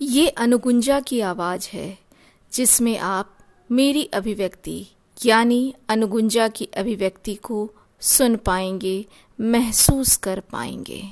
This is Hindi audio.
ये अनुगुंजा की आवाज़ है, जिसमें आप मेरी अभिव्यक्ति, यानी अनुगुंजा की अभिव्यक्ति को सुन पाएँगे, महसूस कर पाएँगे।